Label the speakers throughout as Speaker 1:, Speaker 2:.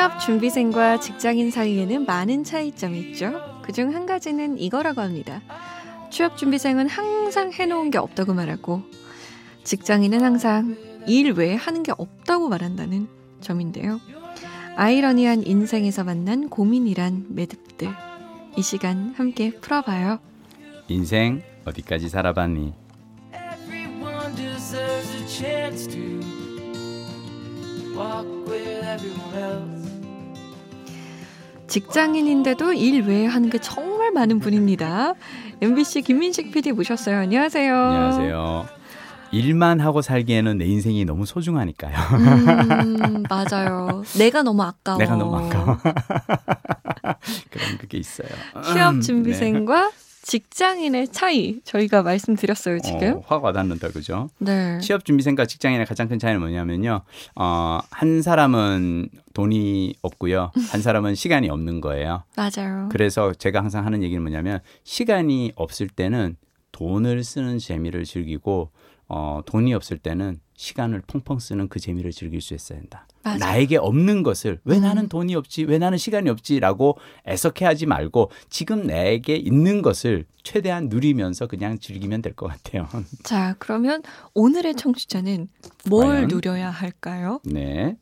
Speaker 1: 취업 준비생과 직장인 사이에는 많은 차이점이 있죠. 그중 한 가지는 이거라고 합니다. 취업 준비생은 항상 해놓은 게 없다고 말하고 직장인은 항상 일 외에 하는 게 없다고 말한다는 점인데요. 아이러니한 인생에서 만난 고민이란 매듭들. 이 시간 함께 풀어봐요.
Speaker 2: 인생 어디까지 살아봤니?
Speaker 3: Walk with everyone else.
Speaker 1: 직장인인데도 일 외에 하는 게 정말 많은 분입니다. MBC 김민식 PD 모셨어요. 안녕하세요.
Speaker 2: 안녕하세요. 일만 하고 살기에는 내 인생이 너무 소중하니까요.
Speaker 1: 음, 맞아요. 내가 너무 아까워.
Speaker 2: 내가 너무 아까워. 그런 그게 있어요.
Speaker 1: 취업
Speaker 2: 네.
Speaker 1: 준비생과 직장인의 차이 저희가 말씀드렸어요 지금.
Speaker 2: 어, 확 와닿는다 그죠?
Speaker 1: 네.
Speaker 2: 취업 준비생과 직장인의 가장 큰 차이는 뭐냐면요. 어, 한 사람은 돈이 없고요. 한 사람은 시간이 없는 거예요.
Speaker 1: 맞아요.
Speaker 2: 그래서 제가 항상 하는 얘기는 뭐냐면 시간이 없을 때는 돈을 쓰는 재미를 즐기고 어, 돈이 없을 때는 시간을 펑펑 쓰는 그 재미를 즐길 수 있어야 한다.
Speaker 1: 맞아요.
Speaker 2: 나에게 없는 것을 왜
Speaker 1: 음.
Speaker 2: 나는 돈이 없지, 왜 나는 시간이 없지라고 애석해하지 말고 지금 나에게 있는 것을 최대한 누리면서 그냥 즐기면 될 것 같아요.
Speaker 1: 자 그러면 오늘의 청취자는 뭘
Speaker 2: 과연?
Speaker 1: 누려야 할까요?
Speaker 2: 네.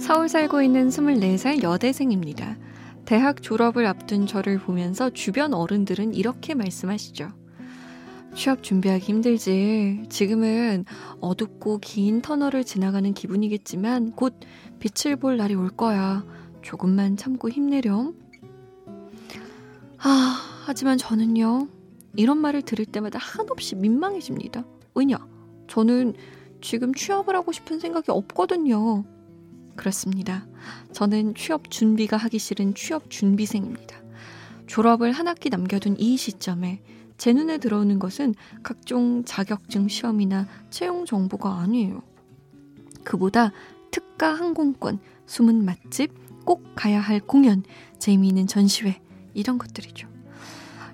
Speaker 1: 서울 살고 있는 24살 여대생입니다. 대학 졸업을 앞둔 저를 보면서 주변 어른들은 이렇게 말씀하시죠. 취업 준비하기 힘들지. 지금은 어둡고 긴 터널을 지나가는 기분이겠지만 곧 빛을 볼 날이 올 거야. 조금만 참고 힘내렴. 아, 하지만 저는요. 이런 말을 들을 때마다 한없이 민망해집니다. 왜냐? 저는 지금 취업을 하고 싶은 생각이 없거든요. 그렇습니다. 저는 취업 준비가 하기 싫은 취업 준비생입니다. 졸업을 한 학기 남겨둔 이 시점에 제 눈에 들어오는 것은 각종 자격증 시험이나 채용 정보가 아니에요. 그보다 특가 항공권, 숨은 맛집, 꼭 가야 할 공연, 재미있는 전시회 이런 것들이죠.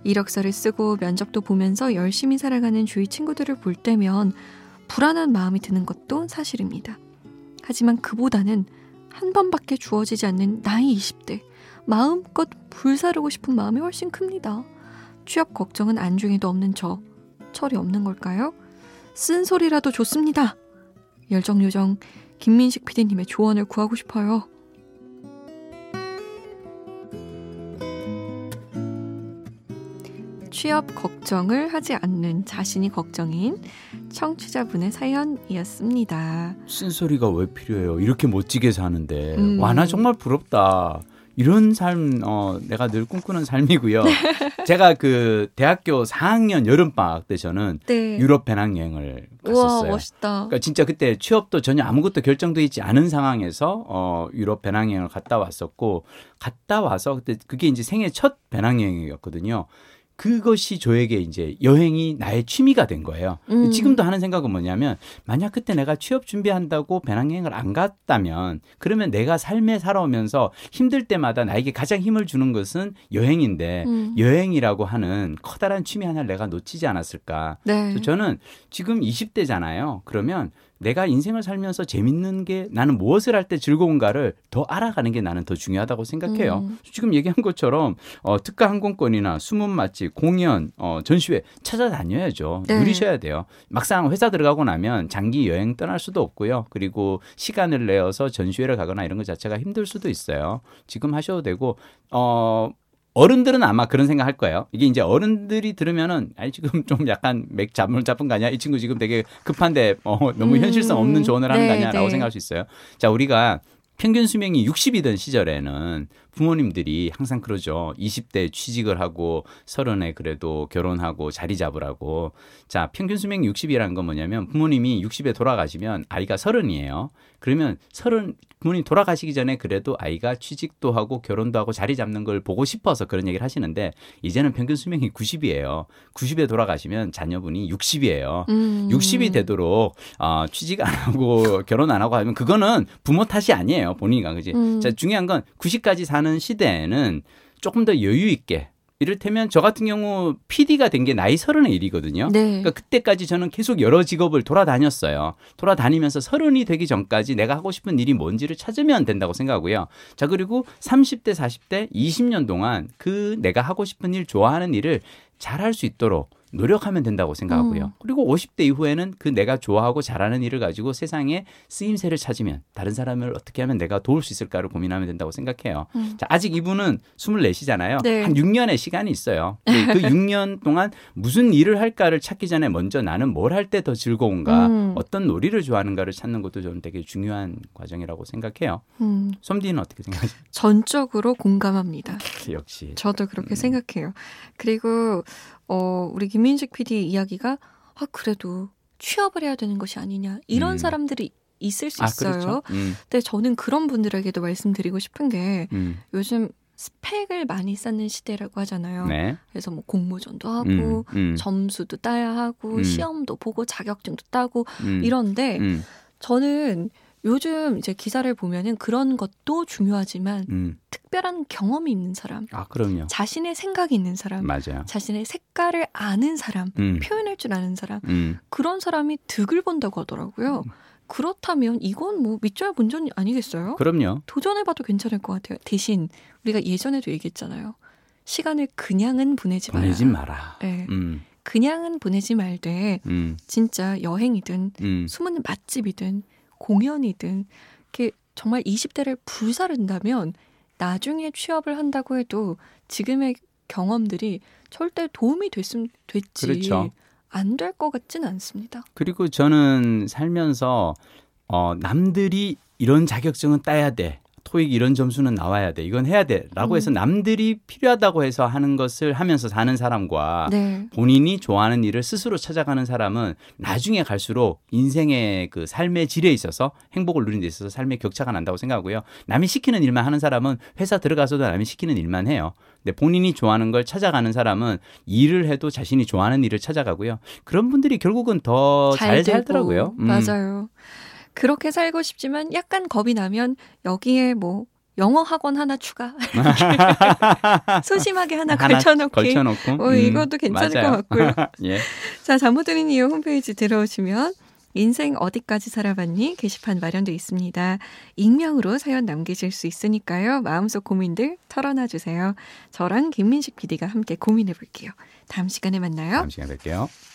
Speaker 1: 이력서를 쓰고 면접도 보면서 열심히 살아가는 주위 친구들을 볼 때면 불안한 마음이 드는 것도 사실입니다. 하지만 그보다는 한 번밖에 주어지지 않는 나이 20대 마음껏 불사르고 싶은 마음이 훨씬 큽니다. 취업 걱정은 안중에도 없는 저 철이 없는 걸까요? 쓴소리라도 좋습니다. 열정요정 김민식 PD님의 조언을 구하고 싶어요. 취업 걱정을 하지 않는 자신이 걱정인 청취자분의 사연이었습니다.
Speaker 2: 쓴소리가 왜 필요해요? 이렇게 멋지게 사는데.
Speaker 1: 음.
Speaker 2: 와, 나 정말 부럽다. 이런 삶, 어, 내가 늘 꿈꾸는 삶이고요. 제가 그 대학교 4학년 여름방학 때 저는
Speaker 1: 네.
Speaker 2: 유럽 배낭여행을
Speaker 1: 우와
Speaker 2: 갔었어요.
Speaker 1: 멋있다.
Speaker 2: 그러니까 진짜 그때 취업도 전혀 아무것도 결정돼 있지 않은 상황에서 어 유럽 배낭여행을 갔다 왔었고 갔다 와서 그때 그게 이제 생애 첫 배낭여행이었거든요. 그것이 저에게 이제 여행이 나의 취미가 된 거예요.
Speaker 1: 음.
Speaker 2: 지금도 하는 생각은 뭐냐면 만약 그때 내가 취업 준비한다고 배낭여행을 안 갔다면 그러면 내가 삶에 살아오면서 힘들 때마다 나에게 가장 힘을 주는 것은 여행인데
Speaker 1: 음.
Speaker 2: 여행이라고 하는 커다란 취미 하나를 내가 놓치지 않았을까.
Speaker 1: 네.
Speaker 2: 저는 지금 20대잖아요. 그러면 내가 인생을 살면서 재밌는 게 나는 무엇을 할 때 즐거운가를 더 알아가는 게 나는 더 중요하다고 생각해요.
Speaker 1: 음.
Speaker 2: 지금 얘기한 것처럼 어, 특가 항공권이나 숨은 맛집, 공연, 어, 전시회 찾아다녀야죠.
Speaker 1: 네.
Speaker 2: 누리셔야 돼요. 막상 회사 들어가고 나면 장기 여행 떠날 수도 없고요. 그리고 시간을 내어서 전시회를 가거나 이런 것 자체가 힘들 수도 있어요. 지금 하셔도 되고 어 어른들은 아마 그런 생각 할 거예요. 이게 이제 어른들이 들으면은 아니 지금 좀 약간 맥 잡을 잡은 거 아니야? 이 친구 지금 되게 급한데 어, 너무
Speaker 1: 음.
Speaker 2: 현실성 없는 조언을 하는 거
Speaker 1: 네,
Speaker 2: 아니야라고
Speaker 1: 네.
Speaker 2: 생각할 수 있어요. 자, 우리가 평균 수명이 60이던 시절에는 부모님들이 항상 그러죠. 20대 취직을 하고 서른에 그래도 결혼하고 자리 잡으라고. 자, 평균 수명이 60이라는 건 뭐냐면 부모님이 60에 돌아가시면 아이가 서른이에요. 그러면 서른 부모님 돌아가시기 전에 그래도 아이가 취직도 하고 결혼도 하고 자리 잡는 걸 보고 싶어서 그런 얘기를 하시는데 이제는 평균 수명이 90이에요. 90에 돌아가시면 자녀분이 60이에요.
Speaker 1: 음.
Speaker 2: 60이 되도록 어, 취직 안 하고 결혼 안 하고 하면 그거는 부모 탓이 아니에요. 본인이 간 거지.
Speaker 1: 음.
Speaker 2: 자, 중요한 건 90까지 사는 시대에는 조금 더 여유 있게 이를테면 저 같은 경우 PD가 된 게 나이 서른의 일이거든요.
Speaker 1: 네.
Speaker 2: 그러니까 그때까지 저는 계속 여러 직업을 돌아다녔어요. 돌아다니면서 서른이 되기 전까지 내가 하고 싶은 일이 뭔지를 찾으면 된다고 생각하고요. 자, 그리고 30대, 40대, 20년 동안 그 내가 하고 싶은 일, 좋아하는 일을 잘할 수 있도록 노력하면 된다고 생각하고요.
Speaker 1: 음.
Speaker 2: 그리고 50대 이후에는 그 내가 좋아하고 잘하는 일을 가지고 세상에 쓰임새를 찾으면 다른 사람을 어떻게 하면 내가 도울 수 있을까를 고민하면 된다고 생각해요.
Speaker 1: 음.
Speaker 2: 자, 아직 이분은 24시잖아요.
Speaker 1: 네.
Speaker 2: 한 6년의 시간이 있어요. 그 6년 동안 무슨 일을 할까를 찾기 전에 먼저 나는 뭘 할 때 더 즐거운가,
Speaker 1: 음.
Speaker 2: 어떤 놀이를 좋아하는가를 찾는 것도 저는 되게 중요한 과정이라고 생각해요.
Speaker 1: 음,
Speaker 2: 솜디는 어떻게 생각하세요?
Speaker 1: 전적으로 공감합니다.
Speaker 2: 역시.
Speaker 1: 저도 그렇게
Speaker 2: 음.
Speaker 1: 생각해요. 그리고 어, 우리 김민식 PD 이야기가 아 그래도 취업을 해야 되는 것이 아니냐 이런
Speaker 2: 음.
Speaker 1: 사람들이 있을 수
Speaker 2: 아,
Speaker 1: 있어요.
Speaker 2: 그렇죠. 음,
Speaker 1: 근데 저는 그런 분들에게도 말씀드리고 싶은 게
Speaker 2: 음.
Speaker 1: 요즘 스펙을 많이 쌓는 시대라고 하잖아요.
Speaker 2: 네.
Speaker 1: 그래서 뭐 공모전도 하고
Speaker 2: 음, 음,
Speaker 1: 점수도 따야 하고
Speaker 2: 음.
Speaker 1: 시험도 보고 자격증도 따고
Speaker 2: 음,
Speaker 1: 이런데
Speaker 2: 음,
Speaker 1: 저는 요즘 이제 기사를 보면은 그런 것도 중요하지만
Speaker 2: 음.
Speaker 1: 특별한 경험이 있는 사람,
Speaker 2: 아, 그럼요.
Speaker 1: 자신의 생각이 있는 사람,
Speaker 2: 맞아요.
Speaker 1: 자신의 색깔을 아는 사람,
Speaker 2: 음,
Speaker 1: 표현할 줄 아는 사람,
Speaker 2: 음,
Speaker 1: 그런 사람이 득을 본다고 하더라고요. 그렇다면 이건 뭐 밑져야 본전 아니겠어요?
Speaker 2: 그럼요.
Speaker 1: 도전해봐도 괜찮을 것 같아요. 대신 우리가 예전에도 얘기했잖아요. 시간을 그냥은 보내지 마라.
Speaker 2: 보내지 마라.
Speaker 1: 네.
Speaker 2: 음,
Speaker 1: 그냥은 보내지 말되
Speaker 2: 음,
Speaker 1: 진짜 여행이든
Speaker 2: 음.
Speaker 1: 숨은 맛집이든 공연이든 이렇게 정말 20대를 불사른다면 나중에 취업을 한다고 해도 지금의 경험들이 절대 도움이 됐음 됐지
Speaker 2: 그렇죠.
Speaker 1: 안될 것 같진 않습니다.
Speaker 2: 그리고 저는 살면서 어, 남들이 이런 자격증은 따야 돼. 토익 이런 점수는 나와야 돼. 이건 해야 돼. 라고
Speaker 1: 음.
Speaker 2: 해서 남들이 필요하다고 해서 하는 것을 하면서 사는 사람과
Speaker 1: 네.
Speaker 2: 본인이 좋아하는 일을 스스로 찾아가는 사람은 나중에 갈수록 인생의 그 삶의 질에 있어서 행복을 누리는 데 있어서 삶의 격차가 난다고 생각하고요. 남이 시키는 일만 하는 사람은 회사 들어가서도 남이 시키는 일만 해요. 근데 본인이 좋아하는 걸 찾아가는 사람은 일을 해도 자신이 좋아하는 일을 찾아가고요. 그런 분들이 결국은 더 잘. 살더라고요. 음.
Speaker 1: 맞아요. 그렇게 살고 싶지만 약간 겁이 나면 여기에 뭐 영어 학원 하나 추가 소심하게 하나,
Speaker 2: 하나
Speaker 1: 걸쳐놓기
Speaker 2: 걸쳐놓고.
Speaker 1: 어,
Speaker 2: 음,
Speaker 1: 이것도 괜찮을
Speaker 2: 맞아요.
Speaker 1: 것 같고요.
Speaker 2: 예.
Speaker 1: 자, 잘못 들은 이유 홈페이지 들어오시면 인생 어디까지 살아봤니? 게시판 마련돼 있습니다. 익명으로 사연 남기실 수 있으니까요. 마음속 고민들 털어놔 주세요. 저랑 김민식 PD가 함께 고민해 볼게요. 다음 시간에 만나요.
Speaker 2: 다음 시간에 뵐게요.